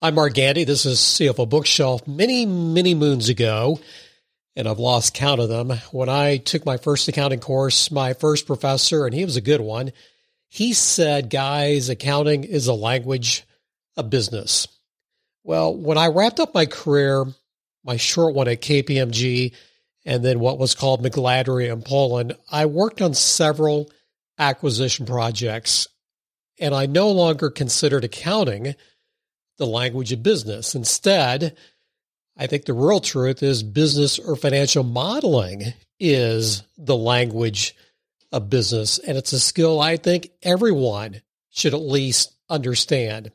I'm Mark Gandy. This is CFO Bookshelf. Many, many moons ago, and I've lost count of them, when I took my first accounting course, my first professor, and he was a good one, he said, guys, accounting is a language a business. Well, when I wrapped up my career, my short one at KPMG, and then what was called McGladrey and Pullen, I worked on several acquisition projects, and I no longer considered accounting – the language of business. Instead, I think the real truth is business or financial modeling is the language of business. And it's a skill I think everyone should at least understand.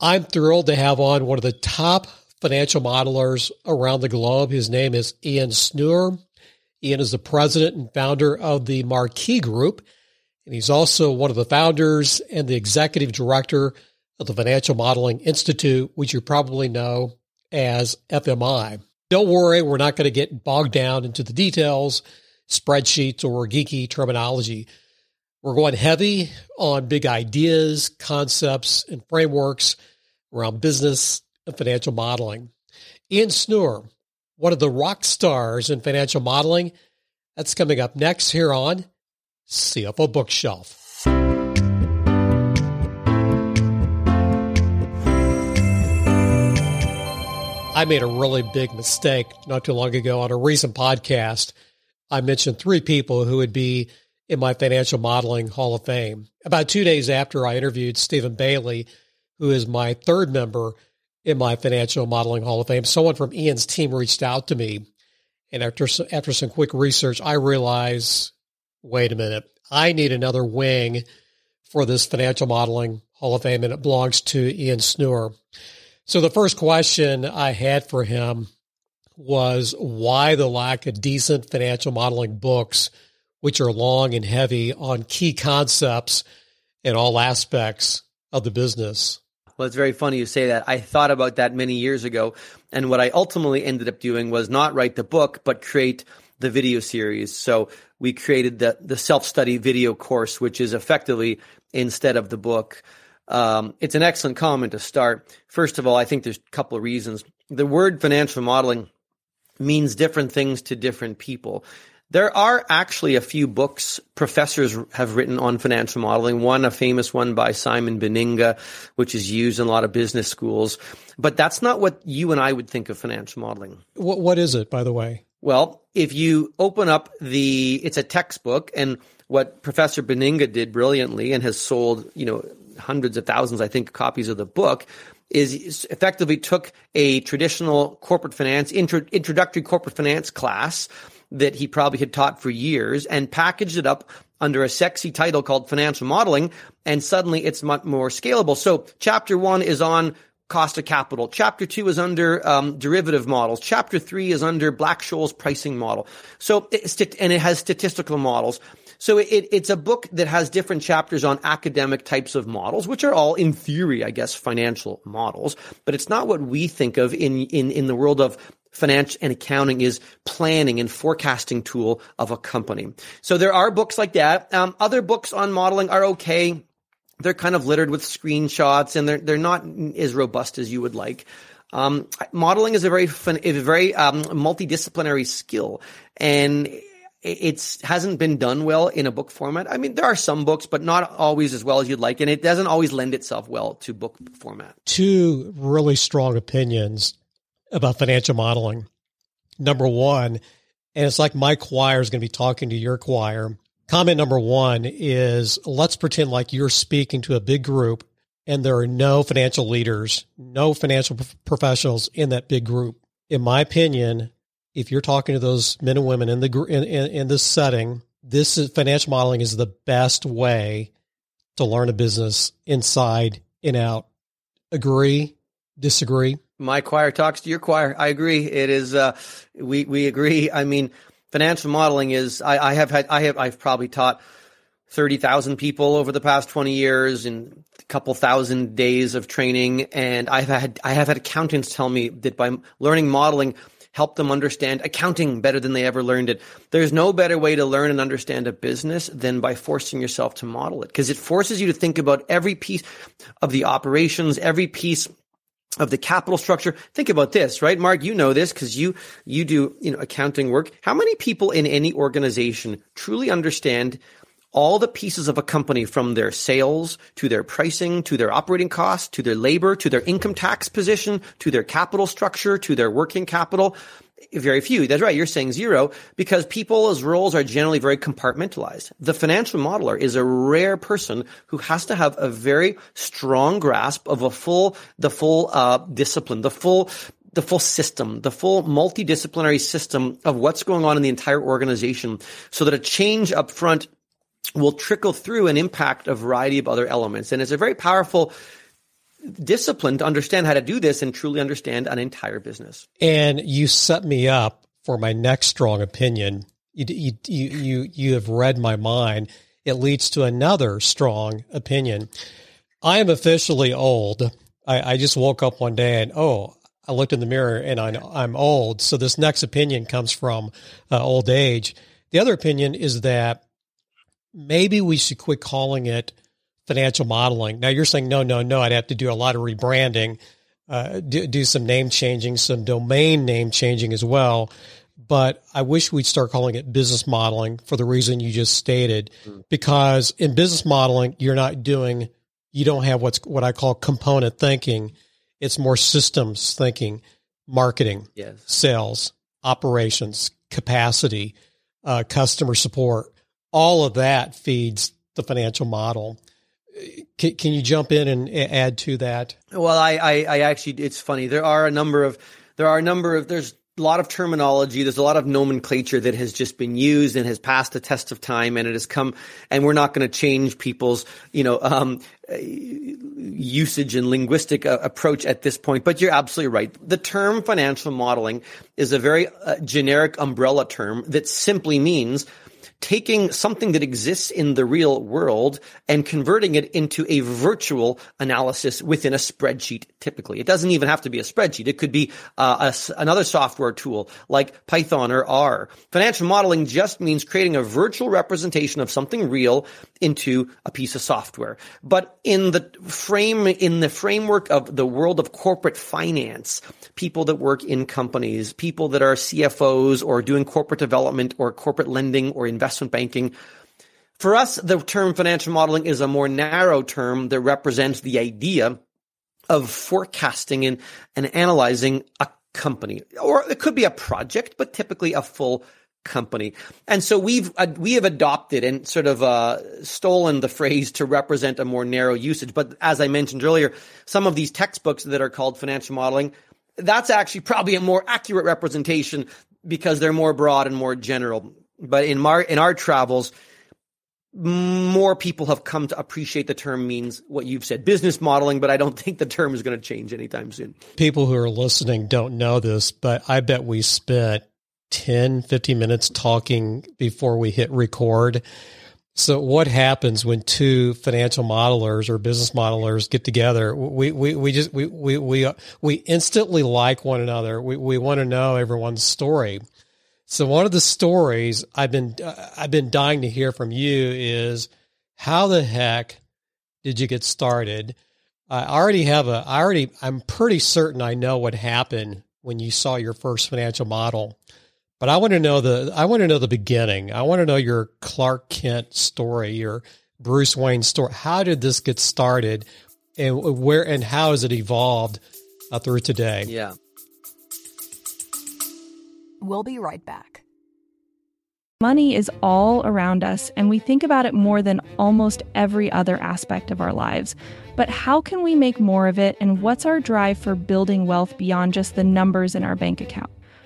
I'm thrilled to have on one of the top financial modelers around the globe. His name is Ian Schnoor. Ian is the president and founder of the Marquee Group, and he's also one of the founders and the executive director of the Financial Modeling Institute, which you probably know as FMI. Don't worry, we're not going to get bogged down into the details, spreadsheets, or geeky terminology. We're going heavy on big ideas, concepts, and frameworks around business and financial modeling. Ian Schnoor, one of the rock stars in financial modeling, that's coming up next here on CFO Bookshelf. I made a really big mistake not too long ago on a recent podcast. I mentioned three people who would be in my financial modeling Hall of Fame. About two days after I interviewed Stephen Bailey, who is my third member in my financial modeling Hall of Fame, someone from Ian's team reached out to me. And after, after some quick research, I realized wait a minute, I need another wing for this financial modeling Hall of Fame, and it belongs to Ian Schnoor. So the first question I had for him was why the lack of decent financial modeling books, which are long and heavy on key concepts in all aspects of the business. Well, it's very funny you say that. I thought about that many years ago. And what I ultimately ended up doing was not write the book, but create the video series. So we created the, the self study video course, which is effectively instead of the book. Um, it's an excellent comment to start. First of all, I think there's a couple of reasons. The word financial modeling means different things to different people. There are actually a few books professors have written on financial modeling. One, a famous one by Simon Benninga, which is used in a lot of business schools. But that's not what you and I would think of financial modeling. What, what is it, by the way? Well, if you open up the, it's a textbook and what Professor Benninga did brilliantly and has sold, you know, hundreds of thousands, I think, copies of the book, is effectively took a traditional corporate finance, intro, introductory corporate finance class that he probably had taught for years and packaged it up under a sexy title called financial modeling. And suddenly it's much more scalable. So chapter one is on cost of capital. Chapter two is under um, derivative models. Chapter three is under Black-Scholes pricing model. So, and it has statistical models. So it, it's a book that has different chapters on academic types of models, which are all in theory, I guess, financial models, but it's not what we think of in, in, in the world of finance and accounting is planning and forecasting tool of a company. So there are books like that. Um, other books on modeling are okay. They're kind of littered with screenshots and they're, they're not as robust as you would like. Um, modeling is a very fun, a very um, multidisciplinary skill, and it hasn't been done well in a book format. I mean, there are some books, but not always as well as you'd like, and it doesn't always lend itself well to book format. Two really strong opinions about financial modeling. Number one, and it's like my choir is going to be talking to your choir. Comment number one is let's pretend like you're speaking to a big group and there are no financial leaders, no financial professionals in that big group. In my opinion, if you're talking to those men and women in the in, in, in this setting, this is, financial modeling is the best way to learn a business inside and out. Agree? Disagree? My choir talks to your choir. I agree. It is. Uh, we we agree. I mean, financial modeling is. I, I have had. I have. I've probably taught thirty thousand people over the past twenty years and a couple thousand days of training, and I've had. I have had accountants tell me that by learning modeling help them understand accounting better than they ever learned it. There's no better way to learn and understand a business than by forcing yourself to model it because it forces you to think about every piece of the operations, every piece of the capital structure. Think about this, right? Mark, you know this because you, you do, you know, accounting work. How many people in any organization truly understand all the pieces of a company from their sales to their pricing to their operating costs to their labor to their income tax position to their capital structure to their working capital? Very few. That's right. You're saying zero because people's roles are generally very compartmentalized. The financial modeler is a rare person who has to have a very strong grasp of a full, the full uh, discipline, the full the full system, the full multidisciplinary system of what's going on in the entire organization so that a change up front will trickle through and impact a variety of other elements. And it's a very powerful discipline to understand how to do this and truly understand an entire business. And you set me up for my next strong opinion. You, you, you, you have read my mind. It leads to another strong opinion. I am officially old. I, I just woke up one day and, oh, I looked in the mirror and I, I'm old. So this next opinion comes from uh, old age. The other opinion is that maybe we should quit calling it financial modeling. Now you're saying, no, no, no, I'd have to do a lot of rebranding, uh, do, do some name changing, some domain name changing as well. But I wish we'd start calling it business modeling for the reason you just stated, mm. because in business modeling, you're not doing, you don't have what's what I call component thinking. It's more systems thinking, marketing, yes. sales, operations, capacity, uh, customer support all of that feeds the financial model. Can, can you jump in and add to that? Well, I, I, I actually, it's funny. There are a number of, there are a number of, there's a lot of terminology. There's a lot of nomenclature that has just been used and has passed the test of time, and it has come. And we're not going to change people's, you know, um, usage and linguistic uh, approach at this point. But you're absolutely right. The term financial modeling is a very uh, generic umbrella term that simply means taking something that exists in the real world and converting it into a virtual analysis within a spreadsheet typically. It doesn't even have to be a spreadsheet. It could be uh, a, another software tool like Python or R. Financial modeling just means creating a virtual representation of something real into a piece of software. But in the frame, in the framework of the world of corporate finance, people that work in companies, people that are CFOs or doing corporate development or corporate lending or investment banking, for us, the term financial modeling is a more narrow term that represents the idea of forecasting and, and analyzing a company. Or it could be a project, but typically a full company. And so we've uh, we have adopted and sort of uh, stolen the phrase to represent a more narrow usage. But as I mentioned earlier, some of these textbooks that are called financial modeling, that's actually probably a more accurate representation because they're more broad and more general. But in our in our travels, more people have come to appreciate the term means what you've said, business modeling, but I don't think the term is going to change anytime soon. People who are listening don't know this, but I bet we spent 10, 15 minutes talking before we hit record. So what happens when two financial modelers or business modelers get together? We, we, we just, we, we, we, we instantly like one another. We, we want to know everyone's story. So one of the stories I've been, uh, I've been dying to hear from you is how the heck did you get started? I already have a, I already, I'm pretty certain I know what happened when you saw your first financial model. But I want to know the I want to know the beginning. I want to know your Clark Kent story, your Bruce Wayne story. How did this get started, and where and how has it evolved uh, through today? Yeah. We'll be right back. Money is all around us, and we think about it more than almost every other aspect of our lives. But how can we make more of it, and what's our drive for building wealth beyond just the numbers in our bank account?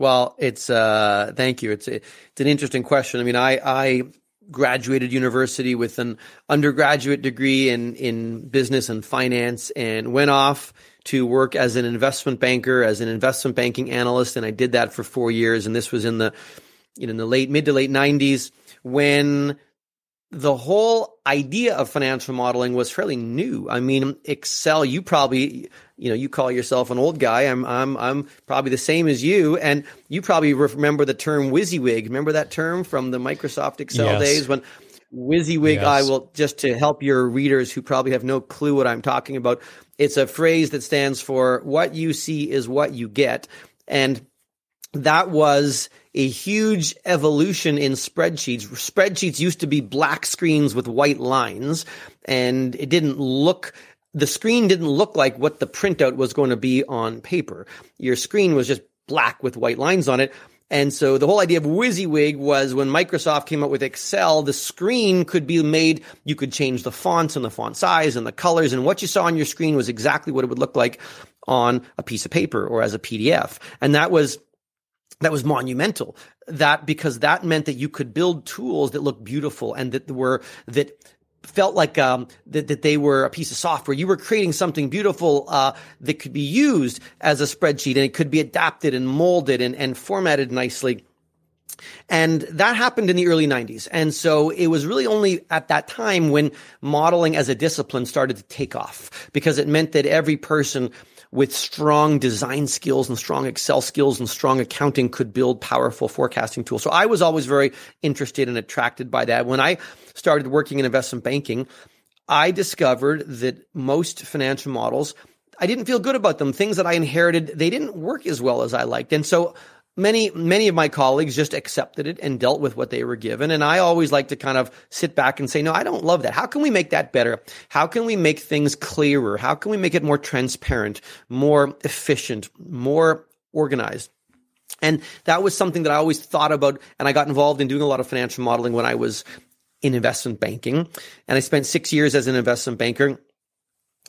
Well, it's uh, thank you. It's it's an interesting question. I mean, I I graduated university with an undergraduate degree in, in business and finance and went off to work as an investment banker, as an investment banking analyst. And I did that for four years. And this was in the, you know, in the late, mid to late nineties when the whole idea of financial modeling was fairly new. I mean, Excel, you probably, you know, you call yourself an old guy. I'm, I'm, I'm probably the same as you. And you probably remember the term WYSIWYG. Remember that term from the Microsoft Excel yes. days when WYSIWYG, yes. I will just to help your readers who probably have no clue what I'm talking about. It's a phrase that stands for what you see is what you get. And that was a huge evolution in spreadsheets. Spreadsheets used to be black screens with white lines and it didn't look the screen didn't look like what the printout was going to be on paper. Your screen was just black with white lines on it. And so the whole idea of WYSIWYG was when Microsoft came up with Excel, the screen could be made, you could change the fonts and the font size and the colors and what you saw on your screen was exactly what it would look like on a piece of paper or as a PDF. And that was that was monumental. That because that meant that you could build tools that looked beautiful and that were that felt like um, that, that they were a piece of software. You were creating something beautiful uh, that could be used as a spreadsheet and it could be adapted and molded and, and formatted nicely. And that happened in the early 90s. And so it was really only at that time when modeling as a discipline started to take off because it meant that every person with strong design skills and strong Excel skills and strong accounting could build powerful forecasting tools. So I was always very interested and attracted by that. When I started working in investment banking, I discovered that most financial models, I didn't feel good about them. Things that I inherited, they didn't work as well as I liked. And so many many of my colleagues just accepted it and dealt with what they were given. And i always like to kind of sit back and say no i don't love that. How can we make that better? How can we make things clearer? How can we make it more transparent more efficient more organized? And that was something that i always thought about and i got involved in doing a lot of financial modeling when i was in investment banking. And i spent 6 years as an investment banker.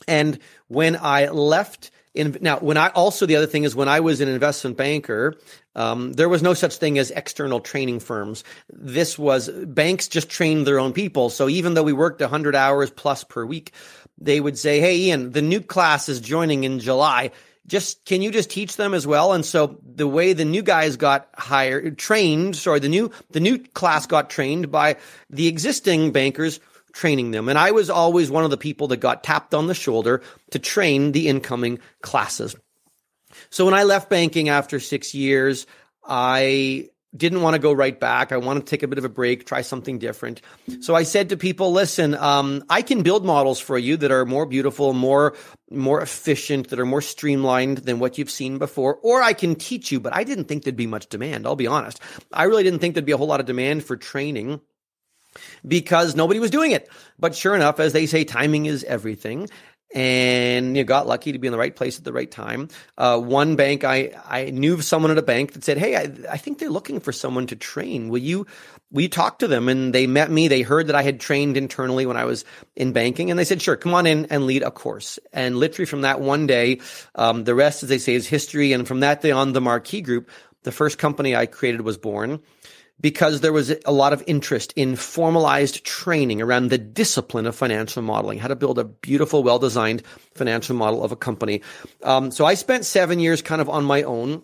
And when i left in, now, when I also the other thing is when I was an investment banker, um, there was no such thing as external training firms. This was banks just trained their own people. So even though we worked 100 hours plus per week, they would say, "Hey, Ian, the new class is joining in July. Just can you just teach them as well?" And so the way the new guys got hired, trained, sorry, the new the new class got trained by the existing bankers training them. And I was always one of the people that got tapped on the shoulder to train the incoming classes. So when I left banking after six years, I didn't want to go right back. I wanted to take a bit of a break, try something different. So I said to people, listen, um, I can build models for you that are more beautiful, more, more efficient, that are more streamlined than what you've seen before, or I can teach you, but I didn't think there'd be much demand. I'll be honest. I really didn't think there'd be a whole lot of demand for training because nobody was doing it. But sure enough, as they say, timing is everything. And you got lucky to be in the right place at the right time. Uh, one bank, I, I knew someone at a bank that said, Hey, I, I think they're looking for someone to train. Will you, will you talk to them? And they met me. They heard that I had trained internally when I was in banking. And they said, sure, come on in and lead a course. And literally from that one day, um, the rest, as they say, is history. And from that day on, the Marquee Group, the first company I created was born because there was a lot of interest in formalized training around the discipline of financial modeling, how to build a beautiful, well designed financial model of a company. Um, so I spent seven years kind of on my own.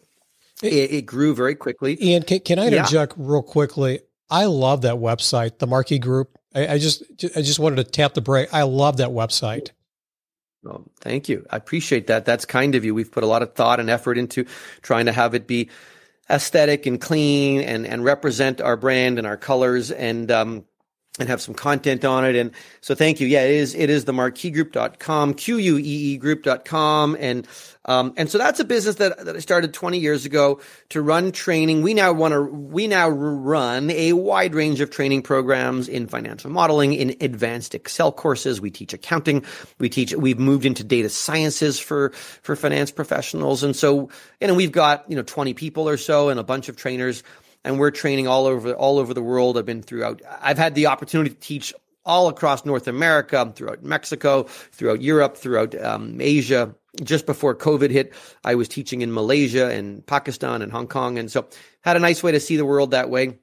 It, it grew very quickly. Ian, can, can I interject yeah. real quickly? I love that website, the Marquee Group. I, I, just, I just wanted to tap the brake. I love that website. Oh, thank you. I appreciate that. That's kind of you. We've put a lot of thought and effort into trying to have it be aesthetic and clean and, and represent our brand and our colors. And, um, and have some content on it. And so thank you. Yeah, it is, it is the marqueegroup.com, Q-U-E-E group.com. And, um, and so that's a business that, that I started 20 years ago to run training. We now want to, we now run a wide range of training programs in financial modeling, in advanced Excel courses. We teach accounting. We teach, we've moved into data sciences for, for finance professionals. And so, know, we've got, you know, 20 people or so and a bunch of trainers and we're training all over all over the world. I've been throughout. I've had the opportunity to teach all across North America, throughout Mexico, throughout Europe, throughout um, Asia. Just before COVID hit, I was teaching in Malaysia and Pakistan and Hong Kong, and so had a nice way to see the world that way.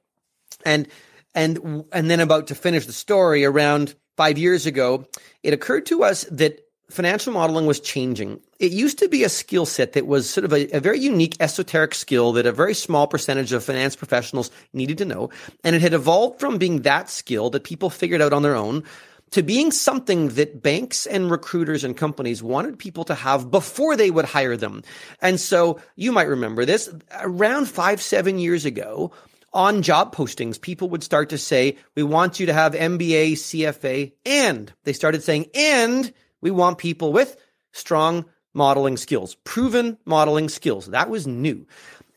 And And, and then about to finish the story around five years ago, it occurred to us that financial modeling was changing. It used to be a skill set that was sort of a, a, very unique esoteric skill that a very small percentage of finance professionals needed to know. And it had evolved from being that skill that people figured out on their own to being something that banks and recruiters and companies wanted people to have before they would hire them. And so you might remember this around five, seven years ago, on job postings, people would start to say, we want you to have MBA, CFA, and they started saying, and we want people with strong modeling skills, proven modeling skills. That was new.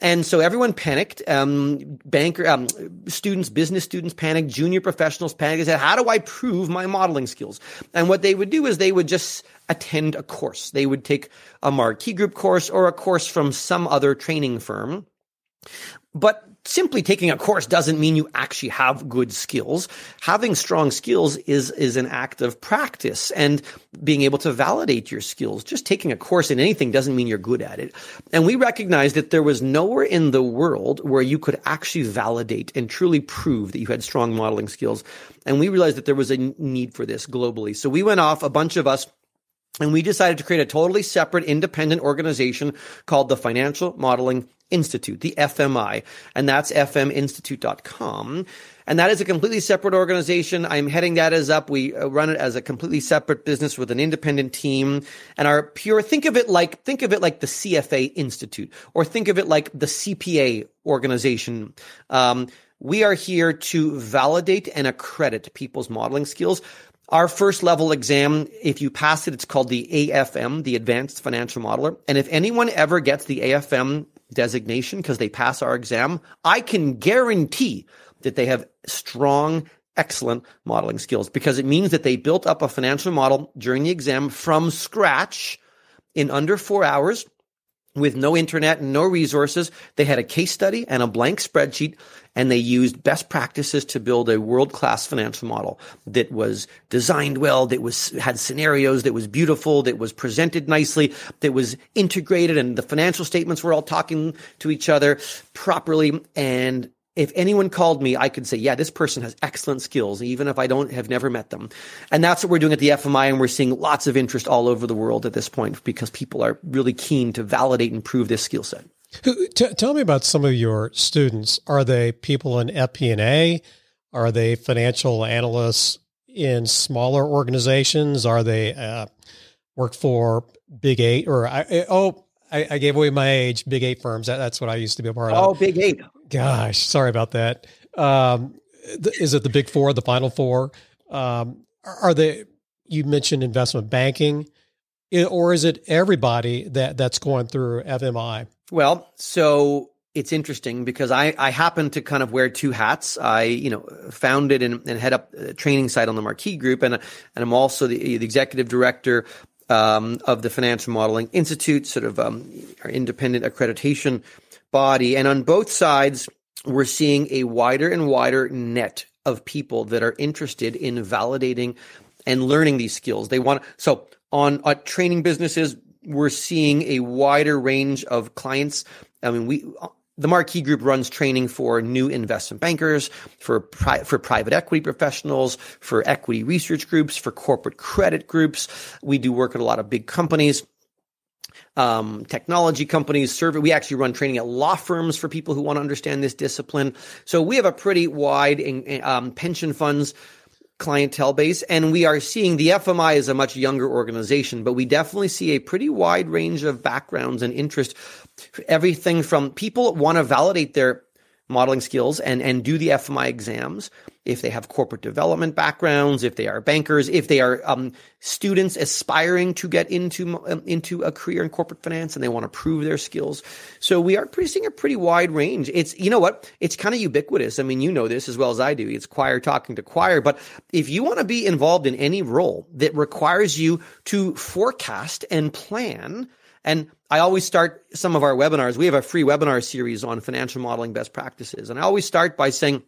And so everyone panicked. Um, banker, um, students, business students panicked. Junior professionals panicked. They said, "How do I prove my modeling skills?" And what they would do is they would just attend a course. They would take a Marquee Group course or a course from some other training firm. But simply taking a course doesn't mean you actually have good skills. Having strong skills is, is an act of practice and being able to validate your skills. Just taking a course in anything doesn't mean you're good at it. And we recognized that there was nowhere in the world where you could actually validate and truly prove that you had strong modeling skills. And we realized that there was a need for this globally. So we went off, a bunch of us, and we decided to create a totally separate independent organization called the Financial Modeling Institute, the FMI, and that's fminstitute.com. And that is a completely separate organization. I'm heading that as up. We uh, run it as a completely separate business with an independent team and our pure, think of it like, think of it like the CFA Institute or think of it like the CPA organization. Um, we are here to validate and accredit people's modeling skills. Our first level exam, if you pass it, it's called the AFM, the Advanced Financial Modeler. And if anyone ever gets the AFM designation because they pass our exam, I can guarantee that they have strong, excellent modeling skills because it means that they built up a financial model during the exam from scratch in under four hours with no internet and no resources. They had a case study and a blank spreadsheet and they used best practices to build a world-class financial model that was designed well, that was had scenarios, that was beautiful, that was presented nicely, that was integrated and the financial statements were all talking to each other properly and if anyone called me, I could say, yeah, this person has excellent skills, even if I don't have never met them. And that's what we're doing at the FMI. And we're seeing lots of interest all over the world at this point because people are really keen to validate and prove this skill set. T- tell me about some of your students. Are they people in FP&A? Are they financial analysts in smaller organizations? Are they uh, work for Big Eight or I, oh, I, I, gave away my age. Big Eight firms. That, that's what I used to be a part oh, of. Oh, Big Eight. Gosh, sorry about that. Um, is it the Big Four, the Final Four? Um, are they? You mentioned investment banking, or is it everybody that that's going through FMI? Well, so it's interesting because I, I happen to kind of wear two hats. I, you know, founded and, and head up a training site on the Marquee Group, and and I'm also the, the executive director um, of the Financial Modeling Institute, sort of um, our independent accreditation body. And on both sides, we're seeing a wider and wider net of people that are interested in validating and learning these skills. They want so on uh, training businesses, we're seeing a wider range of clients. I mean, we the Marquee Group runs training for new investment bankers, for pri- for private equity professionals, for equity research groups, for corporate credit groups. We do work at a lot of big companies. Um, technology companies, serve. We actually run training at law firms for people who want to understand this discipline. So we have a pretty wide um, pension funds clientele base. And we are seeing the FMI is a much younger organization, but we definitely see a pretty wide range of backgrounds and interest. Everything from people want to validate their modeling skills and, and do the FMI exams if they have corporate development backgrounds, if they are bankers, if they are um, students aspiring to get into um, into a career in corporate finance and they want to prove their skills. So we are seeing a pretty wide range. It's you know what? It's kind of ubiquitous. I mean, you know this as well as I do. It's choir talking to choir. But if you want to be involved in any role that requires you to forecast and plan and I always start some of our webinars. We have a free webinar series on financial modeling best practices. And I always start by saying,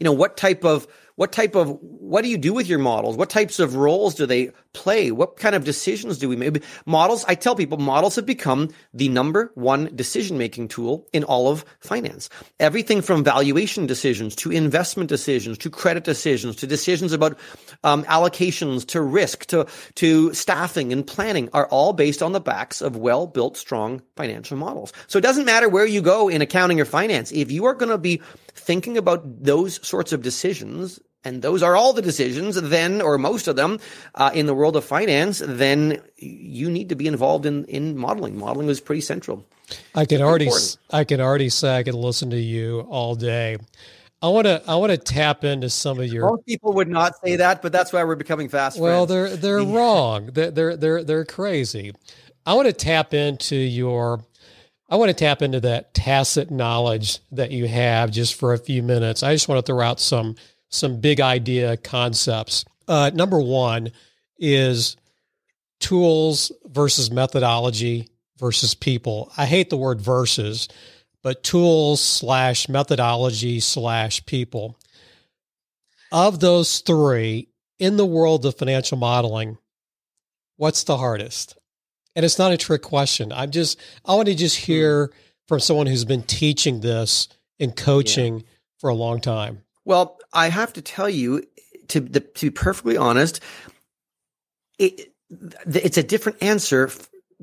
you know, what type of what type of what do you do with your models? What types of roles do they play? What kind of decisions do we make? Models, I tell people, models have become the number one decision making tool in all of finance. Everything from valuation decisions to investment decisions to credit decisions to decisions about um, allocations to risk to to staffing and planning are all based on the backs of well built, strong financial models. So it doesn't matter where you go in accounting or finance. If you are going to be thinking about those sorts of decisions, and those are all the decisions then, or most of them, uh, in the world of finance, then you need to be involved in, in modeling. Modeling is pretty central. I can already, I can already say I can listen to you all day. I want to, I want to tap into some of your. Most people would not say that, but that's why we're becoming fast. Well, friends. they're they're wrong. They're, they're they're they're crazy. I want to tap into your I want to tap into that tacit knowledge that you have just for a few minutes. I just want to throw out some some big idea concepts. Uh, number one is tools versus methodology versus people. I hate the word versus, but tools slash methodology slash people. Of those three, in the world of financial modeling, what's the hardest? And it's not a trick question. I'm just, I want to just hmm. hear from someone who's been teaching this and coaching yeah. for a long time. Well, I have to tell you, to, the, to be perfectly honest, it, it's a different answer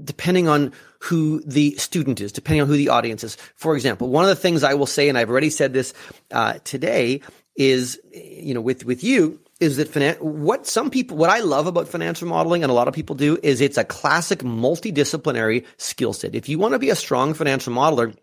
depending on who the student is, depending on who the audience is. For example, one of the things I will say, and I've already said this uh, today, is you know with with you is that finan- what some people, what I love about financial modeling and a lot of people do is it's a classic multidisciplinary skill set. If you want to be a strong financial modeler,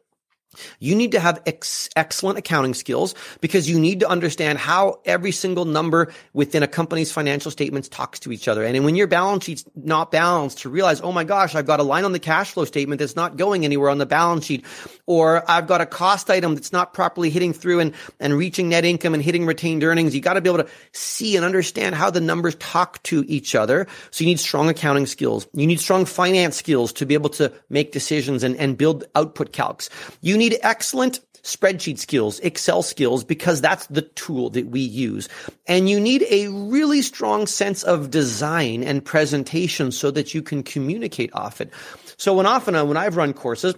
you need to have ex- excellent accounting skills because you need to understand how every single number within a company's financial statements talks to each other. And when your balance sheet's not balanced, to realize, oh my gosh, I've got a line on the cash flow statement that's not going anywhere on the balance sheet, or I've got a cost item that's not properly hitting through and, and reaching net income and hitting retained earnings. You got to be able to see and understand how the numbers talk to each other. So you need strong accounting skills. You need strong finance skills to be able to make decisions and, and build output calcs. You need need excellent spreadsheet skills, Excel skills, because that's the tool that we use. And you need a really strong sense of design and presentation so that you can communicate it. So when often, when I've run courses,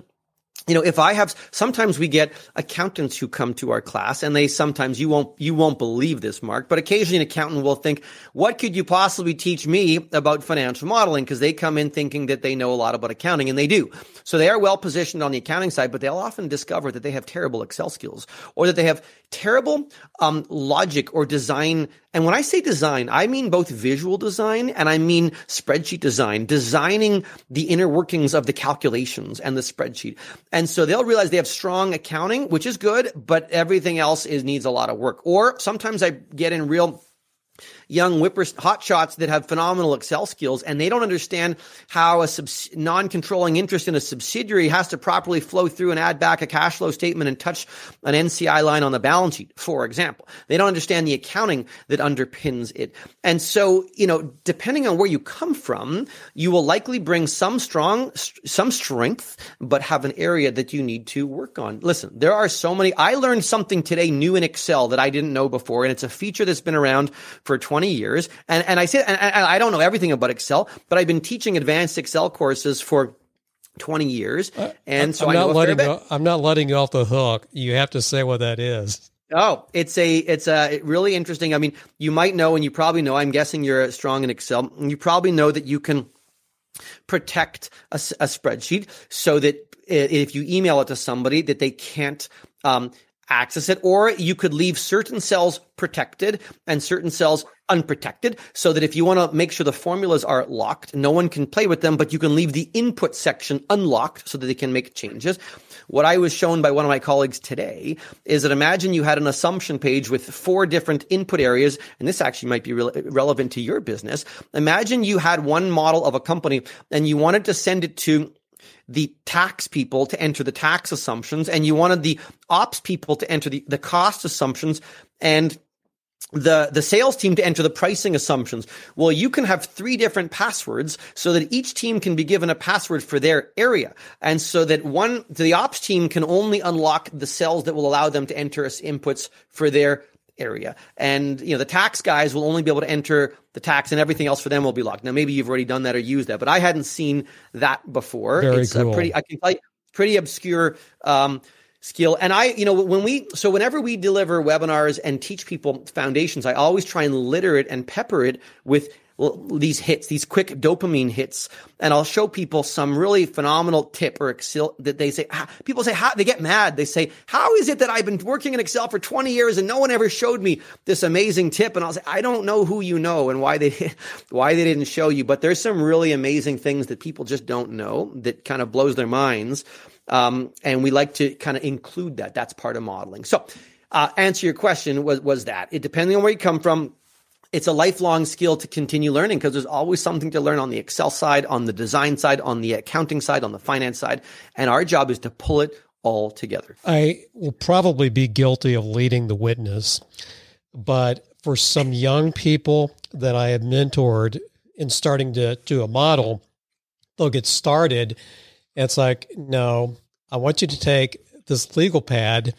you know, if I have, sometimes we get accountants who come to our class and they sometimes, you won't, you won't believe this, Mark, but occasionally an accountant will think, what could you possibly teach me about financial modeling? Because they come in thinking that they know a lot about accounting and they do. So they are well positioned on the accounting side, but they'll often discover that they have terrible Excel skills or that they have terrible um, logic or design. And when I say design, I mean both visual design and I mean spreadsheet design, designing the inner workings of the calculations and the spreadsheet. And so they'll realize they have strong accounting, which is good, but everything else is needs a lot of work. Or sometimes I get in real young whippers, hot shots that have phenomenal Excel skills, and they don't understand how a subs- non-controlling interest in a subsidiary has to properly flow through and add back a cash flow statement and touch an NCI line on the balance sheet, for example. They don't understand the accounting that underpins it. And so, you know, depending on where you come from, you will likely bring some strong, some strength, but have an area that you need to work on. Listen, there are so many. I learned something today new in Excel that I didn't know before, and it's a feature that's been around for 20 years. And, and I say, and, and I don't know everything about Excel, but I've been teaching advanced Excel courses for 20 years. Uh, and so I'm not letting you, I'm not letting you off the hook. You have to say what that is. Oh, it's a it's a really interesting. I mean, you might know, and you probably know. I'm guessing you're strong in Excel. And you probably know that you can protect a, a spreadsheet so that if you email it to somebody, that they can't um, access it, or you could leave certain cells protected and certain cells unprotected so that if you want to make sure the formulas are locked, no one can play with them, but you can leave the input section unlocked so that they can make changes. What I was shown by one of my colleagues today is that imagine you had an assumption page with four different input areas, and this actually might be re- relevant to your business. Imagine you had one model of a company and you wanted to send it to the tax people to enter the tax assumptions and you wanted the ops people to enter the, the cost assumptions and the, the sales team to enter the pricing assumptions. Well, you can have three different passwords so that each team can be given a password for their area. And so that one, the ops team can only unlock the cells that will allow them to enter as inputs for their area. And you know, the tax guys will only be able to enter the tax and everything else for them will be locked. Now maybe you've already done that or used that, but I hadn't seen that before. Very it's cool. a pretty I can tell you pretty obscure um, skill. And I, you know, when we, so whenever we deliver webinars and teach people foundations, I always try and litter it and pepper it with these hits, these quick dopamine hits, and I'll show people some really phenomenal tip or Excel that they say. People say how they get mad. They say, "How is it that I've been working in Excel for 20 years and no one ever showed me this amazing tip?" And I'll say, "I don't know who you know and why they why they didn't show you, but there's some really amazing things that people just don't know that kind of blows their minds." Um, and we like to kind of include that. That's part of modeling. So, uh, answer your question was was that it depending on where you come from it's a lifelong skill to continue learning because there's always something to learn on the Excel side, on the design side, on the accounting side, on the finance side. And our job is to pull it all together. I will probably be guilty of leading the witness, but for some young people that I have mentored in starting to do a model, they'll get started. And it's like, no, I want you to take this legal pad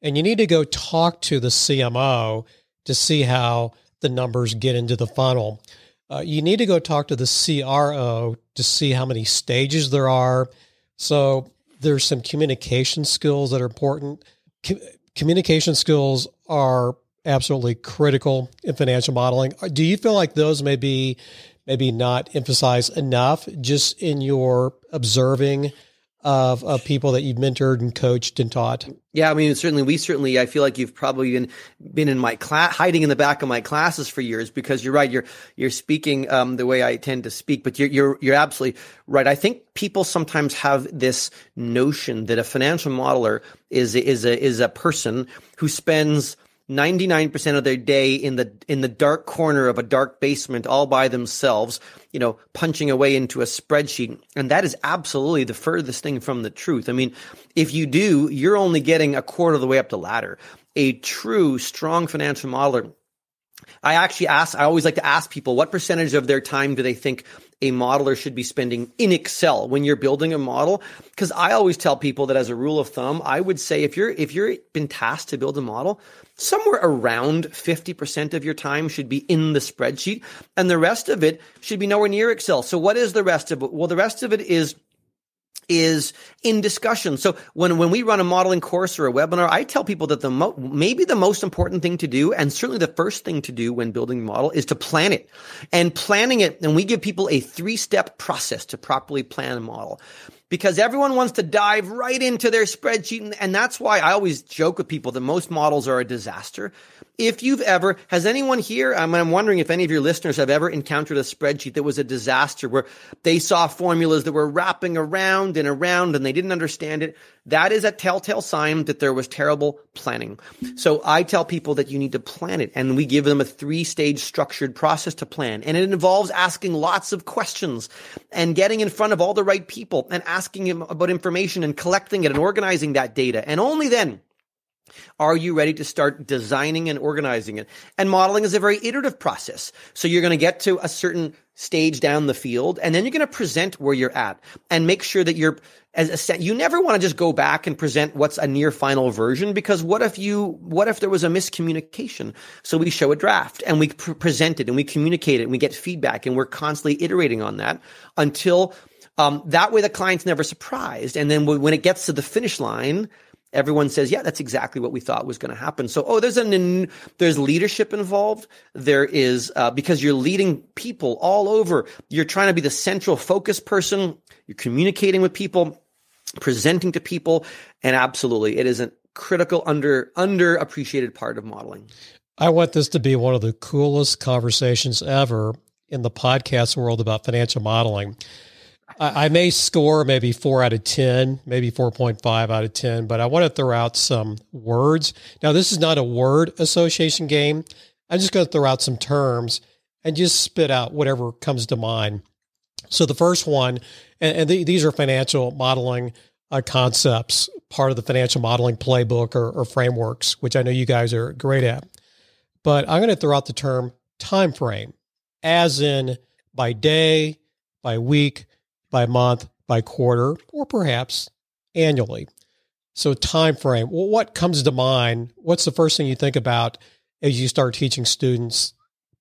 and you need to go talk to the CMO to see how the numbers get into the funnel. Uh, you need to go talk to the CRO to see how many stages there are. So there's some communication skills that are important. Com- communication skills are absolutely critical in financial modeling. Do you feel like those may be maybe not emphasized enough just in your observing of, of people that you've mentored and coached and taught? Yeah, I mean, certainly, we certainly, I feel like you've probably been been in my class, hiding in the back of my classes for years because you're right. You're you're speaking um, the way I tend to speak, but you're you're you're absolutely right. I think people sometimes have this notion that a financial modeler is is a is a person who spends 99% of their day in the in the dark corner of a dark basement all by themselves, you know, punching away into a spreadsheet. And that is absolutely the furthest thing from the truth. I mean, if you do, you're only getting a quarter of the way up the ladder. A true strong financial modeler I actually ask, I always like to ask people what percentage of their time do they think a modeler should be spending in Excel when you're building a model? Because I always tell people that as a rule of thumb, I would say if you're, if you're been tasked to build a model, somewhere around 50% of your time should be in the spreadsheet and the rest of it should be nowhere near Excel. So what is the rest of it? Well, the rest of it is is in discussion. So when, when we run a modeling course or a webinar, I tell people that the mo- maybe the most important thing to do, and certainly the first thing to do when building a model is to plan it. And planning it, and we give people a three step process to properly plan a model because everyone wants to dive right into their spreadsheet. And, and, that's why I always joke with people that most models are a disaster. If you've ever, has anyone here, I'm, I'm wondering if any of your listeners have ever encountered a spreadsheet that was a disaster where they saw formulas that were wrapping around and around and they didn't understand it. That is a telltale sign that there was terrible planning. So I tell people that you need to plan it and we give them a three stage structured process to plan. And it involves asking lots of questions and getting in front of all the right people and asking them about information and collecting it and organizing that data. And only then are you ready to start designing and organizing it? And modeling is a very iterative process. So you're going to get to a certain stage down the field and then you're going to present where you're at and make sure that you're as a, set you never want to just go back and present what's a near final version because what if you what if there was a miscommunication so we show a draft and we pr- present it and we communicate it and we get feedback and we're constantly iterating on that until um, that way the client's never surprised and then when it gets to the finish line everyone says, yeah, that's exactly what we thought was going to happen. So, oh, there's an, there's leadership involved. There is, uh, because you're leading people all over. You're trying to be the central focus person. You're communicating with people, presenting to people. And absolutely, it is a critical, under, underappreciated part of modeling. I want this to be one of the coolest conversations ever in the podcast world about financial modeling. I, may score maybe four out of 10, maybe 4.5 out of 10, but I want to throw out some words. Now, this is not a word association game. I'm just going to throw out some terms and just spit out whatever comes to mind. So, the first one, and, and the, these are financial modeling uh, concepts, part of the financial modeling playbook or, or frameworks, which I know you guys are great at. But I'm going to throw out the term time frame, as in by day, by week, by month, by quarter, or perhaps annually. So time frame. Well, what comes to mind? What's the first thing you think about as you start teaching students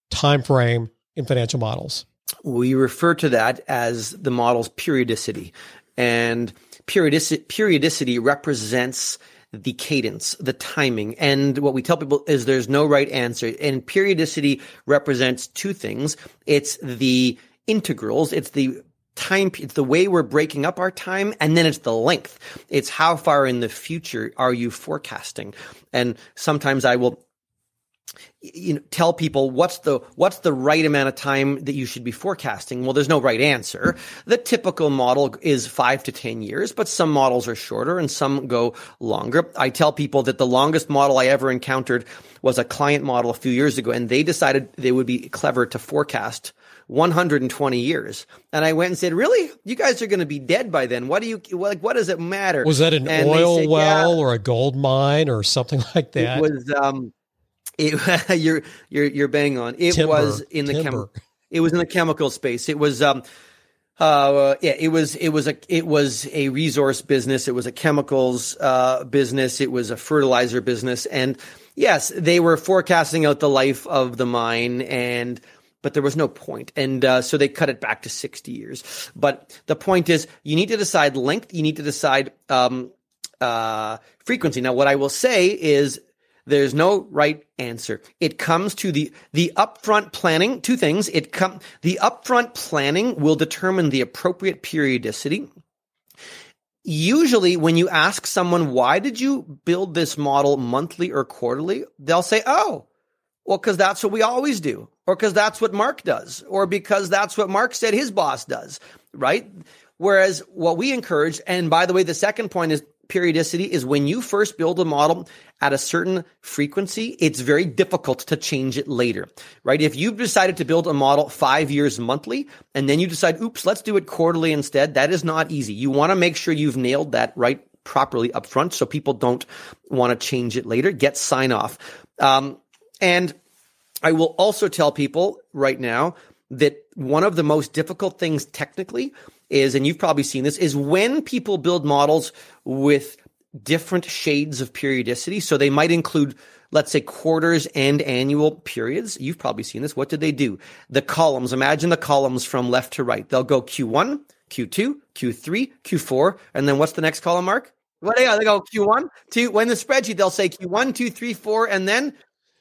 time frame in financial models? We refer to that as the model's periodicity. And periodicity, periodicity represents the cadence, the timing. And what we tell people is there's no right answer. And periodicity represents two things. It's the integrals. It's the time, it's the way we're breaking up our time. And then it's the length. It's how far in the future are you forecasting? And sometimes I will you know, tell people what's the what's the right amount of time that you should be forecasting. Well, there's no right answer. The typical model is five to ten years, but some models are shorter and some go longer. I tell people that the longest model I ever encountered was a client model a few years ago, and they decided they would be clever to forecast 120 years. And I went and said, "Really? You guys are going to be dead by then. What do you like? What does it matter?" Was that an and oil said, well yeah. or a gold mine or something like that? It was. Um, it, you're you're you're bang on. It timber, was in the chem- It was in the chemical space. It was um uh yeah, it was it was a it was a resource business. It was a chemicals uh business. It was a fertilizer business. And yes, they were forecasting out the life of the mine and but there was no point. And uh, so they cut it back to 60 years. But the point is, you need to decide length. You need to decide um, uh, frequency. Now, what I will say is there's no right answer. It comes to the, the upfront planning, two things. It come, the upfront planning will determine the appropriate periodicity. Usually when you ask someone, why did you build this model monthly or quarterly? They'll say, oh, well, cause that's what we always do. Or cause that's what Mark does. Or because that's what Mark said his boss does. Right? Whereas what we encourage, and by the way, the second point is periodicity is when you first build a model at a certain frequency, it's very difficult to change it later, right? If you've decided to build a model five years monthly and then you decide, oops, let's do it quarterly instead, that is not easy. You want to make sure you've nailed that right properly up front so people don't want to change it later. Get sign off. Um, and I will also tell people right now that one of the most difficult things technically is, and you've probably seen this, is when people build models with different shades of periodicity. So they might include, let's say, quarters and annual periods. You've probably seen this. What did they do? The columns, imagine the columns from left to right. They'll go Q1, Q2, Q3, Q4, and then what's the next column, Mark? What they, they go Q1, two. When the spreadsheet, they'll say Q1, two, three, four, and then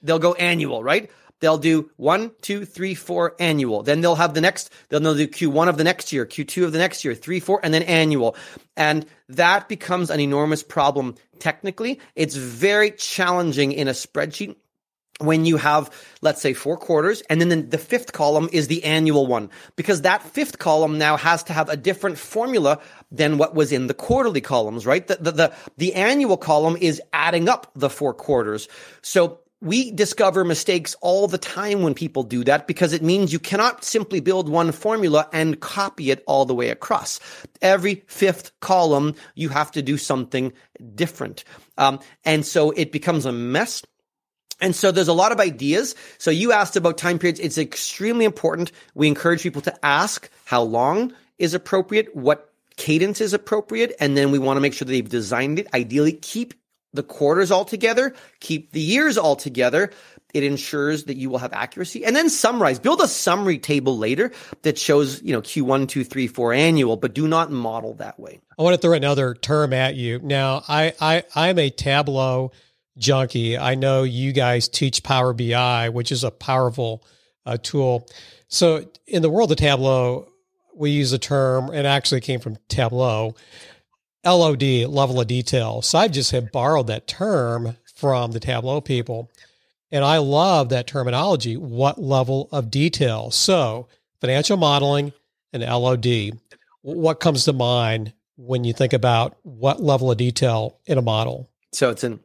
they'll go annual, right? They'll do one, two, three, four annual. Then they'll have the next, they'll do Q1 of the next year, Q2 of the next year, three, four, and then annual. And that becomes an enormous problem technically. It's very challenging in a spreadsheet when you have, let's say, four quarters, and then the fifth column is the annual one, because that fifth column now has to have a different formula than what was in the quarterly columns, right? The, the, the, the annual column is adding up the four quarters. So we discover mistakes all the time when people do that because it means you cannot simply build one formula and copy it all the way across. Every fifth column, you have to do something different. Um, and so it becomes a mess. And so there's a lot of ideas. So you asked about time periods. It's extremely important. We encourage people to ask how long is appropriate, what cadence is appropriate, and then we want to make sure that they've designed it. Ideally, keep the quarters all together, keep the years all together. It ensures that you will have accuracy and then summarize. Build a summary table later that shows, you know, Q1, 2, 3, 4 annual, but do not model that way. I want to throw another term at you. Now, I, I, I'm a Tableau junkie. I know you guys teach Power BI, which is a powerful uh, tool. So in the world of Tableau, we use a term, and actually came from Tableau, LOD, level of detail. So I've just have borrowed that term from the Tableau people. And I love that terminology. What level of detail? So financial modeling and LOD. What comes to mind when you think about what level of detail in a model? So it's an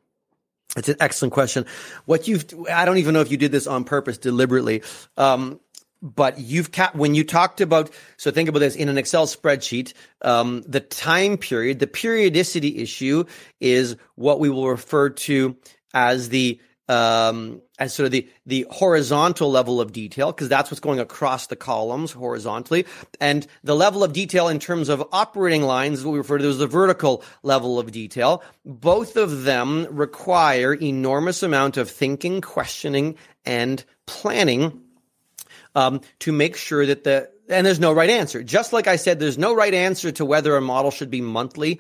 it's an excellent question. What you've I don't even know if you did this on purpose deliberately. Um, but you've ca- when you talked about so think about this in an excel spreadsheet um, the time period the periodicity issue is what we will refer to as the um, as sort of the the horizontal level of detail because that's what's going across the columns horizontally, and the level of detail in terms of operating lines what we refer to as the vertical level of detail. Both of them require enormous amount of thinking, questioning, and planning um, to make sure that the and there's no right answer. Just like I said, there's no right answer to whether a model should be monthly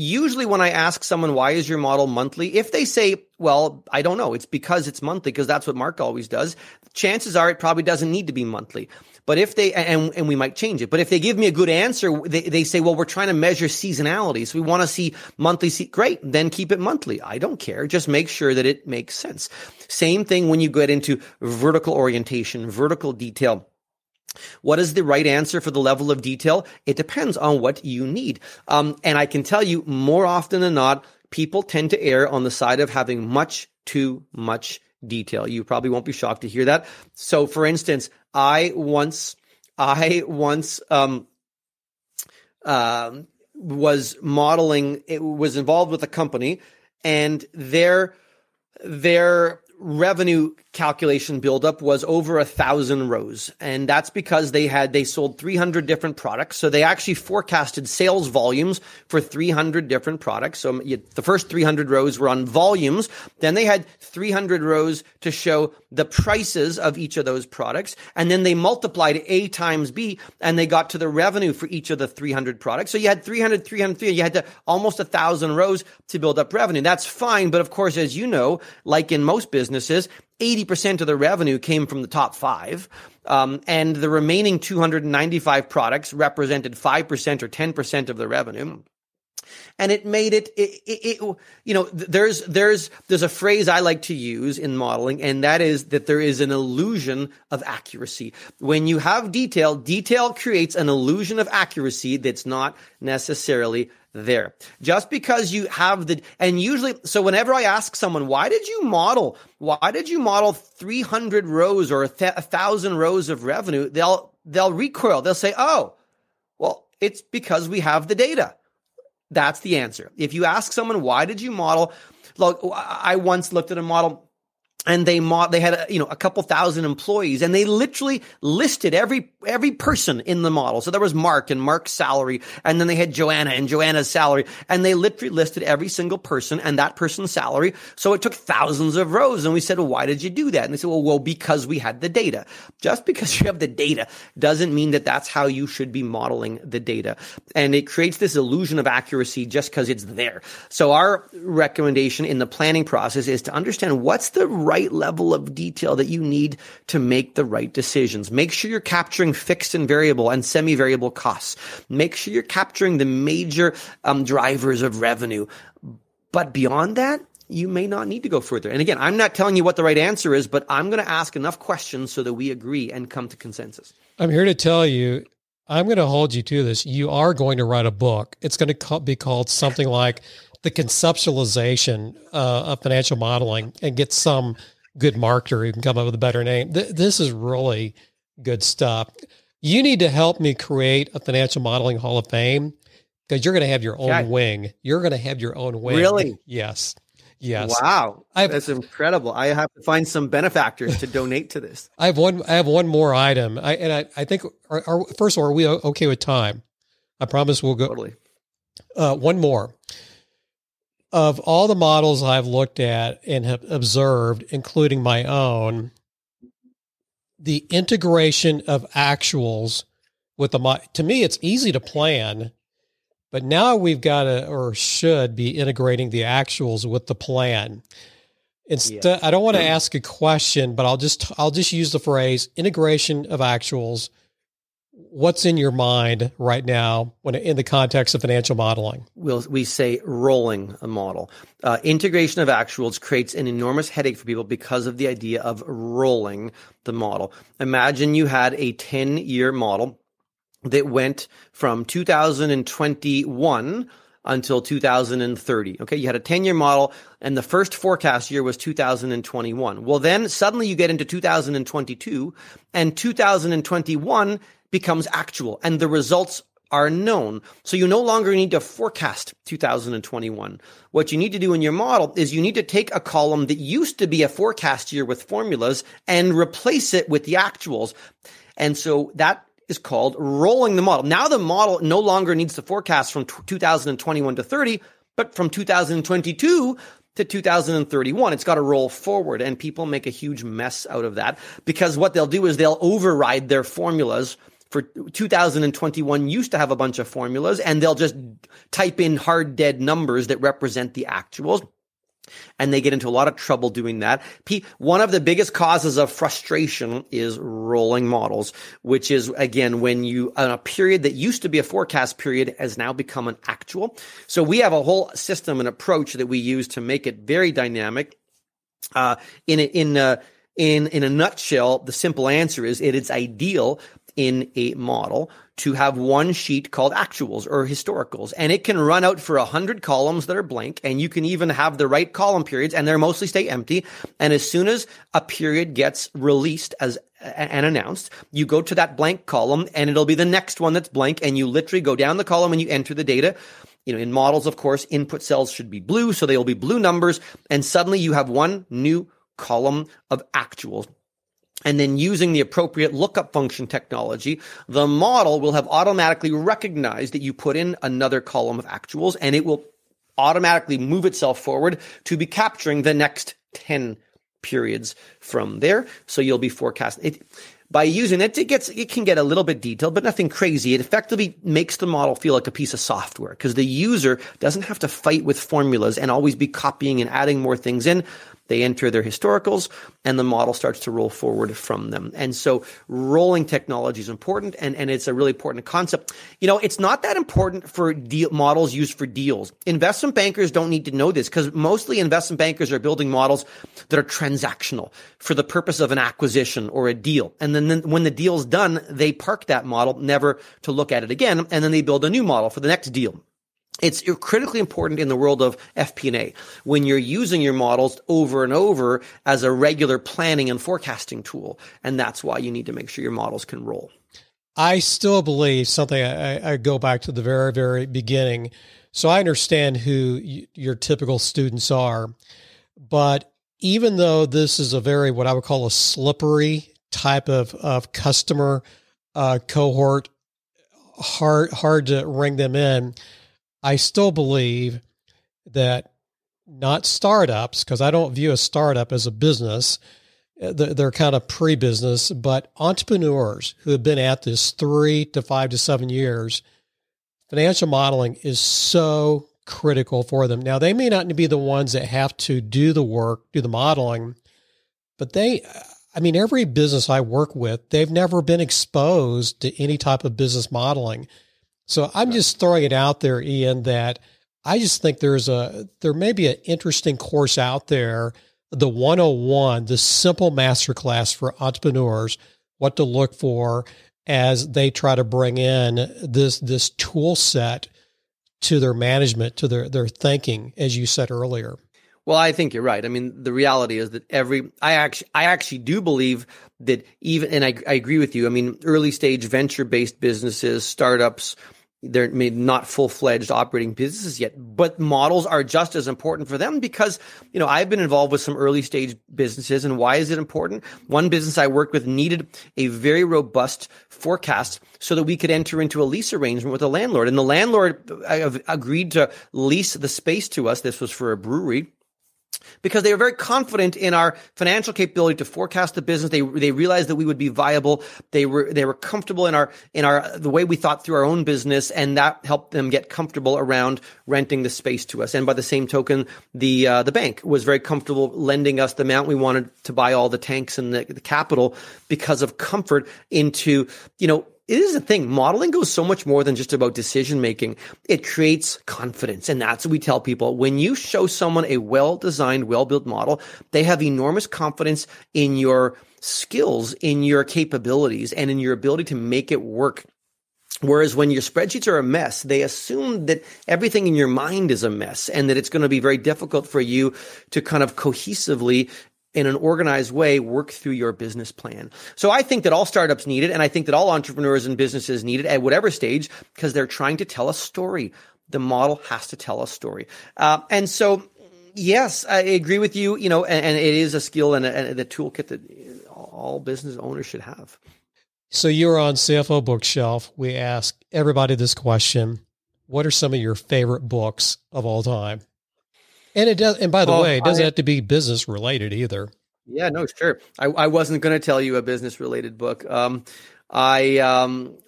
Usually when I ask someone, why is your model monthly? If they say, well, I don't know, it's because it's monthly, because that's what Mark always does. Chances are it probably doesn't need to be monthly. But if they, and, and we might change it, but if they give me a good answer, they, they say, well, we're trying to measure seasonality. So we want to see monthly. Great. Then keep it monthly. I don't care. Just make sure that it makes sense. Same thing when you get into vertical orientation, vertical detail what is the right answer for the level of detail? It depends on what you need. Um, and I can tell you more often than not, people tend to err on the side of having much too much detail. You probably won't be shocked to hear that. So for instance, I once, I once, um, uh, was modeling, it was involved with a company and their, their revenue calculation buildup was over a thousand rows. And that's because they had, they sold 300 different products. So they actually forecasted sales volumes for 300 different products. So you, the first 300 rows were on volumes. Then they had 300 rows to show the prices of each of those products. And then they multiplied A times B and they got to the revenue for each of the 300 products. So you had 300, 300, 300. You had to almost a thousand rows to build up revenue. That's fine. But of course, as you know, like in most businesses, 80% of the revenue came from the top five. Um, and the remaining 295 products represented 5% or 10% of the revenue and it made it, it, it, it, you know there's there's there's a phrase i like to use in modeling and that is that there is an illusion of accuracy when you have detail detail creates an illusion of accuracy that's not necessarily there just because you have the and usually so whenever i ask someone why did you model why did you model 300 rows or a, th- a thousand rows of revenue they'll they'll recoil they'll say oh well it's because we have the data that's the answer. If you ask someone, why did you model? Look, I once looked at a model and they they had you know a couple thousand employees and they literally listed every every person in the model. So there was mark and mark's salary and then they had joanna and joanna's salary and they literally listed every single person and that person's salary. So it took thousands of rows and we said well why did you do that? And they said well well because we had the data. Just because you have the data doesn't mean that that's how you should be modeling the data. And it creates this illusion of accuracy just because it's there. So our recommendation in the planning process is to understand what's the right right level of detail that you need to make the right decisions. Make sure you're capturing fixed and variable and semi-variable costs. Make sure you're capturing the major um, drivers of revenue. But beyond that, you may not need to go further. And again, I'm not telling you what the right answer is, but I'm going to ask enough questions so that we agree and come to consensus. I'm here to tell you, I'm going to hold you to this. You are going to write a book. It's going to be called something like the conceptualization uh, of financial modeling and get some good marketer who can come up with a better name. Th- this is really good stuff. You need to help me create a financial modeling hall of fame because you're going to have your own okay. wing. You're going to have your own wing. Really? Yes. Yes. Wow. I've, That's incredible. I have to find some benefactors to donate to this. I have one. I have one more item. I and I, I think. Are, are, first of all, are we okay with time? I promise we'll go. Totally. Uh, one more of all the models I've looked at and have observed, including my own, the integration of actuals with the to me it's easy to plan, but now we've got to or should be integrating the actuals with the plan. Instead, yeah. I don't want to ask a question, but I'll just I'll just use the phrase integration of actuals what's in your mind right now when in the context of financial modeling? We'll, we say rolling a model. Uh, integration of actuals creates an enormous headache for people because of the idea of rolling the model. Imagine you had a 10 year model that went from 2021 until 2030. Okay. You had a 10 year model and the first forecast year was 2021. Well, then suddenly you get into 2022 and 2021 becomes actual and the results are known. So you no longer need to forecast 2021. What you need to do in your model is you need to take a column that used to be a forecast year with formulas and replace it with the actuals. And so that is called rolling the model. Now the model no longer needs to forecast from 2021 to 30, but from 2022 to 2031. It's got to roll forward and people make a huge mess out of that because what they'll do is they'll override their formulas for 2021 used to have a bunch of formulas and they'll just type in hard dead numbers that represent the actuals and they get into a lot of trouble doing that. One of the biggest causes of frustration is rolling models, which is again when you a period that used to be a forecast period has now become an actual. So we have a whole system and approach that we use to make it very dynamic. Uh, in in uh, in in a nutshell, the simple answer is it is ideal in a model to have one sheet called actuals or historicals. And it can run out for a hundred columns that are blank. And you can even have the right column periods and they're mostly stay empty. And as soon as a period gets released as and announced, you go to that blank column and it'll be the next one that's blank. And you literally go down the column and you enter the data. You know, in models, of course, input cells should be blue. So they'll be blue numbers. And suddenly you have one new column of actuals and then using the appropriate lookup function technology, the model will have automatically recognized that you put in another column of actuals and it will automatically move itself forward to be capturing the next 10 periods from there. So you'll be forecasting it by using it, it gets, it can get a little bit detailed, but nothing crazy. It effectively makes the model feel like a piece of software because the user doesn't have to fight with formulas and always be copying and adding more things in. They enter their historicals and the model starts to roll forward from them. And so rolling technology is important and, and it's a really important concept. You know, it's not that important for deal, models used for deals. Investment bankers don't need to know this because mostly investment bankers are building models that are transactional for the purpose of an acquisition or a deal. And then, then when the deal's done, they park that model never to look at it again. And then they build a new model for the next deal it's critically important in the world of FP&A when you're using your models over and over as a regular planning and forecasting tool. And that's why you need to make sure your models can roll. I still believe something I, I go back to the very, very beginning. So I understand who your typical students are, but even though this is a very, what I would call a slippery type of, of customer uh, cohort, hard, hard to ring them in I still believe that not startups, because I don't view a startup as a business. Uh, they're kind of pre business, but entrepreneurs who have been at this three to five to seven years, financial modeling is so critical for them. Now, they may not be the ones that have to do the work, do the modeling, but they, I mean, every business I work with, they've never been exposed to any type of business modeling. So I'm just throwing it out there, Ian, that I just think there's a there may be an interesting course out there, the 101, the simple masterclass for entrepreneurs, what to look for as they try to bring in this this tool set to their management, to their their thinking, as you said earlier. Well, I think you're right. I mean, the reality is that every I actually I actually do believe that even and I, I agree with you. I mean, early stage venture based businesses, startups, they're not full-fledged operating businesses yet, but models are just as important for them because, you know, I've been involved with some early stage businesses and why is it important? One business I worked with needed a very robust forecast so that we could enter into a lease arrangement with a landlord and the landlord uh, agreed to lease the space to us. This was for a brewery because they were very confident in our financial capability to forecast the business. They they realized that we would be viable. They were they were comfortable in our in our the way we thought through our own business, and that helped them get comfortable around renting the space to us. And by the same token, the uh, the bank was very comfortable lending us the amount we wanted to buy all the tanks and the, the capital because of comfort into you know it is a thing. Modeling goes so much more than just about decision making. It creates confidence. And that's what we tell people. When you show someone a well designed, well built model, they have enormous confidence in your skills, in your capabilities, and in your ability to make it work. Whereas when your spreadsheets are a mess, they assume that everything in your mind is a mess and that it's going to be very difficult for you to kind of cohesively in an organized way work through your business plan. So I think that all startups need it. And I think that all entrepreneurs and businesses need it at whatever stage because they're trying to tell a story. The model has to tell a story. Uh, and so, yes, I agree with you, you know, and, and it is a skill and, a, and the toolkit that all business owners should have. So you're on CFO Bookshelf. We ask everybody this question. What are some of your favorite books of all time? And it does. And by the well, way, it doesn't I, have to be business related either. Yeah, no, sure. I, I wasn't going to tell you a business related book. Um, I um,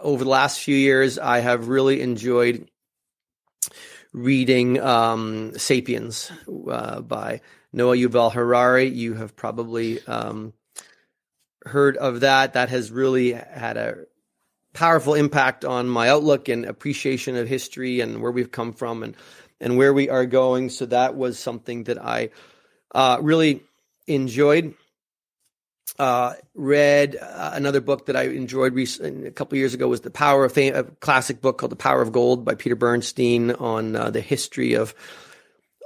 over the last few years, I have really enjoyed reading um, *Sapiens* uh, by Noah Yuval Harari. You have probably um, heard of that. That has really had a powerful impact on my outlook and appreciation of history and where we've come from and and where we are going. So that was something that I uh, really enjoyed. Uh, read uh, another book that I enjoyed recently, a couple years ago was The Power of Fame, a classic book called The Power of Gold by Peter Bernstein on uh, the history of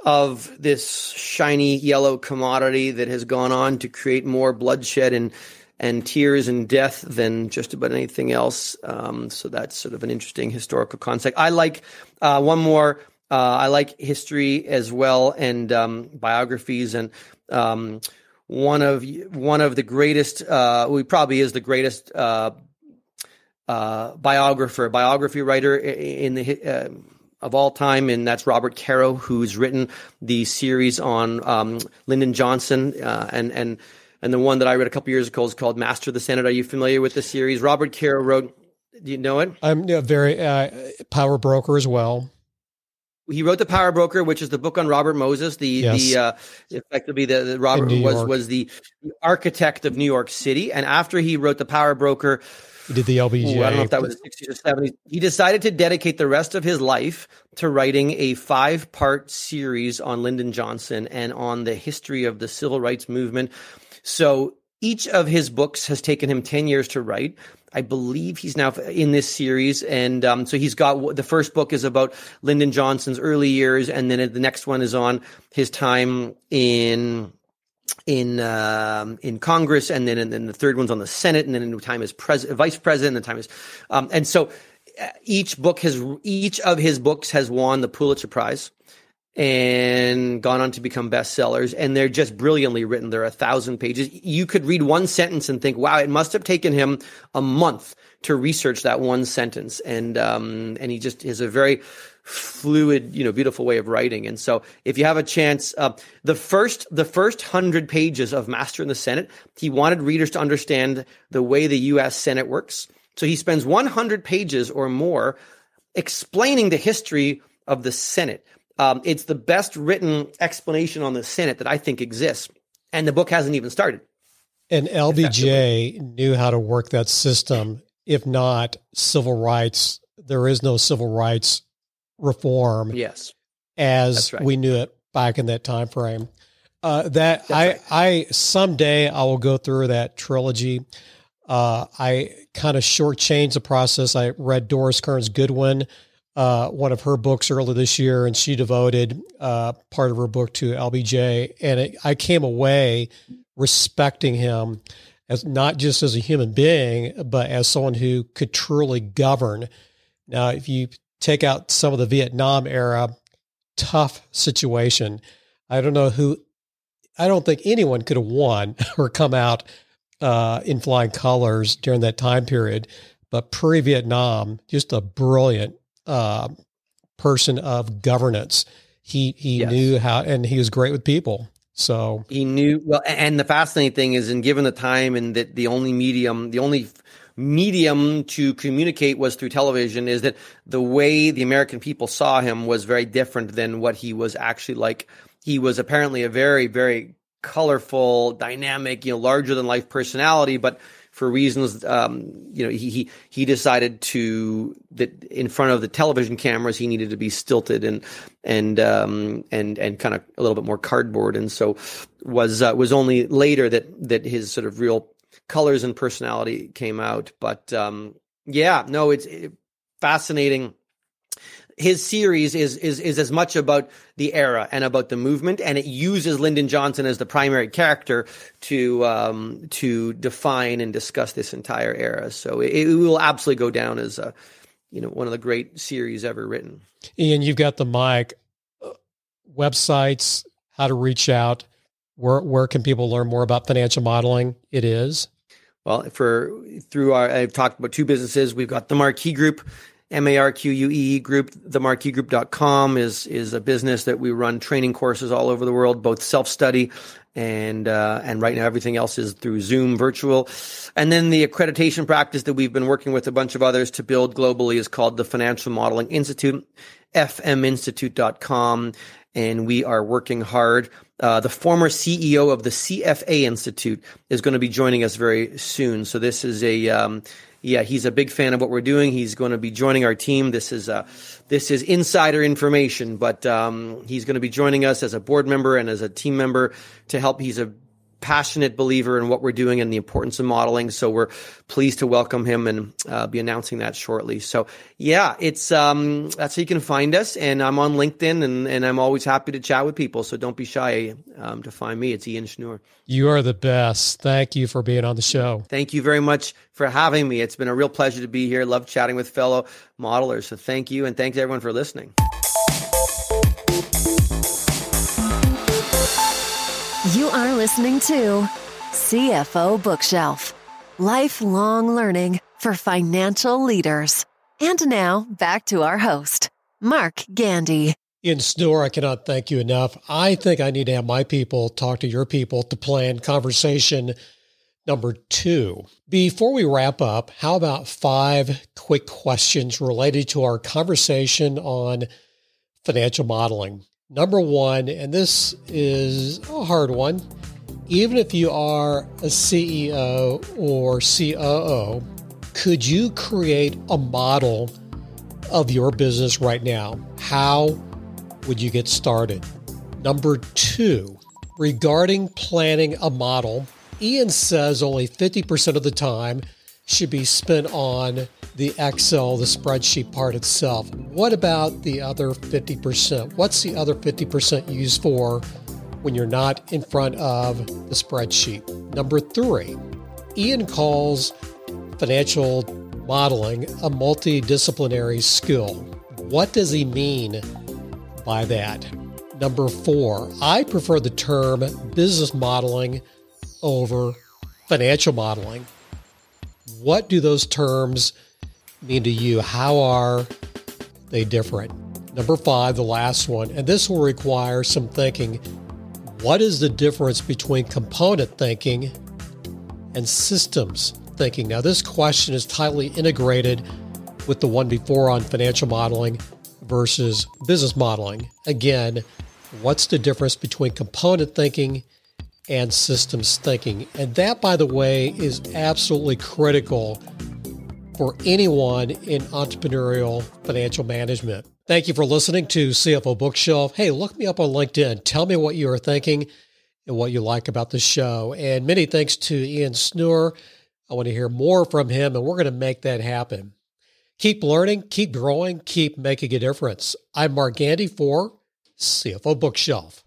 of this shiny yellow commodity that has gone on to create more bloodshed and and tears and death than just about anything else. Um, so that's sort of an interesting historical concept. I like uh, one more. Uh, I like history as well and um, biographies and um, one of one of the greatest. Uh, we probably is the greatest uh, uh, biographer, biography writer in the uh, of all time, and that's Robert Caro, who's written the series on um, Lyndon Johnson and and and the one that I read a couple years ago is called Master of the Senate. Are you familiar with the series? Robert Caro wrote. Do you know it? I'm a very uh, power broker as well. He wrote the Power Broker, which is the book on Robert Moses. The yes. the uh, effectively the, the Robert was was the, the architect of New York City, and after he wrote the Power Broker, he did the LBJ. Ooh, I don't know if that was the 60s or 70s. He decided to dedicate the rest of his life to writing a five part series on Lyndon Johnson and on the history of the civil rights movement. So each of his books has taken him 10 years to write. I believe he's now in this series. And um, so he's got the first book is about Lyndon Johnson's early years. And then the next one is on his time in in um, in Congress, and then and then the third one's on the Senate, and then in time as pres- vice president, and the time is, um, and so uh, each book has each of his books has won the Pulitzer Prize and gone on to become bestsellers. And they're just brilliantly written. They're a thousand pages. You could read one sentence and think, wow, it must have taken him a month to research that one sentence. And, um, and he just has a very fluid, you know, beautiful way of writing. And so if you have a chance, uh, the first, the first hundred pages of Master in the Senate, he wanted readers to understand the way the U.S. Senate works. So he spends 100 pages or more explaining the history of the Senate. Um, it's the best written explanation on the Senate that I think exists, and the book hasn't even started. And LBJ knew how to work that system. If not civil rights, there is no civil rights reform. Yes, as right. we knew it back in that time frame. Uh, that That's I right. I someday I will go through that trilogy. Uh, I kind of shortchanged the process. I read Doris Kearns Goodwin uh, one of her books earlier this year, and she devoted uh, part of her book to LBJ. And it, I came away respecting him as not just as a human being, but as someone who could truly govern. Now, if you take out some of the Vietnam era tough situation, I don't know who. I don't think anyone could have won or come out uh, in flying colors during that time period. But pre Vietnam, just a brilliant uh, person of governance. He he yes. knew how, and he was great with people. So he knew well. And the fascinating thing is, in given the time and that the only medium, the only medium to communicate was through television, is that the way the American people saw him was very different than what he was actually like. He was apparently a very very colorful, dynamic, you know, larger than life personality, but for reasons, um, you know, he, he, he decided to, that in front of the television cameras, he needed to be stilted and, and, um, and, and kind of a little bit more cardboard. And so was, uh, was only later that, that his sort of real colors and personality came out. But, um, yeah, no, it's fascinating his series is is is as much about the era and about the movement, and it uses Lyndon Johnson as the primary character to um, to define and discuss this entire era. So it, it will absolutely go down as a you know one of the great series ever written. Ian, you've got the mic. Websites, how to reach out. Where where can people learn more about financial modeling? It is. Well, for through our, I've talked about two businesses. We've got the Marquee Group, M A R Q U E Group. The marqueegroup.com is, is a business that we run training courses all over the world, both self study and, uh, and right now everything else is through Zoom virtual. And then the accreditation practice that we've been working with a bunch of others to build globally is called the Financial Modeling Institute, fminstitute.com. And we are working hard uh, the former CEO of the CFA Institute is going to be joining us very soon. So this is a um, yeah, he's a big fan of what we're doing. He's going to be joining our team. This is uh, this is insider information, but um, he's going to be joining us as a board member and as a team member to help. He's a passionate believer in what we're doing and the importance of modeling. So we're pleased to welcome him and uh, be announcing that shortly. So yeah, it's um, that's how you can find us. And I'm on LinkedIn and, and I'm always happy to chat with people. So don't be shy um, to find me. It's Ian Schnoor. You are the best. Thank you for being on the show. Thank you very much for having me. It's been a real pleasure to be here. Love chatting with fellow modelers. So thank you. And thanks everyone for listening. You are listening to CFO Bookshelf lifelong learning for financial leaders. And now back to our host, Mark Gandy. Ian Schnoor, I cannot thank you enough. I think I need to have my people talk to your people to plan conversation number two. Before we wrap up, how about five quick questions related to our conversation on financial modeling? Number one, and this is a hard one, even if you are a CEO or COO, could you create a model of your business right now? How would you get started? Number two, regarding planning a model, Ian says only 50% of the time should be spent on the Excel, the spreadsheet part itself. What about the other 50%? What's the other 50% used for when you're not in front of the spreadsheet? Number three, Ian calls financial modeling a multidisciplinary skill. What does he mean by that? Number four, I prefer the term business modeling over financial modeling. What do those terms mean to you? How are they different? Number five, the last one, and this will require some thinking. What is the difference between component thinking and systems thinking? Now, this question is tightly integrated with the one before on financial modeling versus business modeling. Again, what's the difference between component thinking and systems thinking? And that, by the way, is absolutely critical for anyone in entrepreneurial financial management. Thank you for listening to CFO Bookshelf. Hey, look me up on LinkedIn. Tell me what you are thinking and what you like about the show. And many thanks to Ian Schnoor. I want to hear more from him, and we're going to make that happen. Keep learning, keep growing, keep making a difference. I'm Mark Gandy for CFO Bookshelf.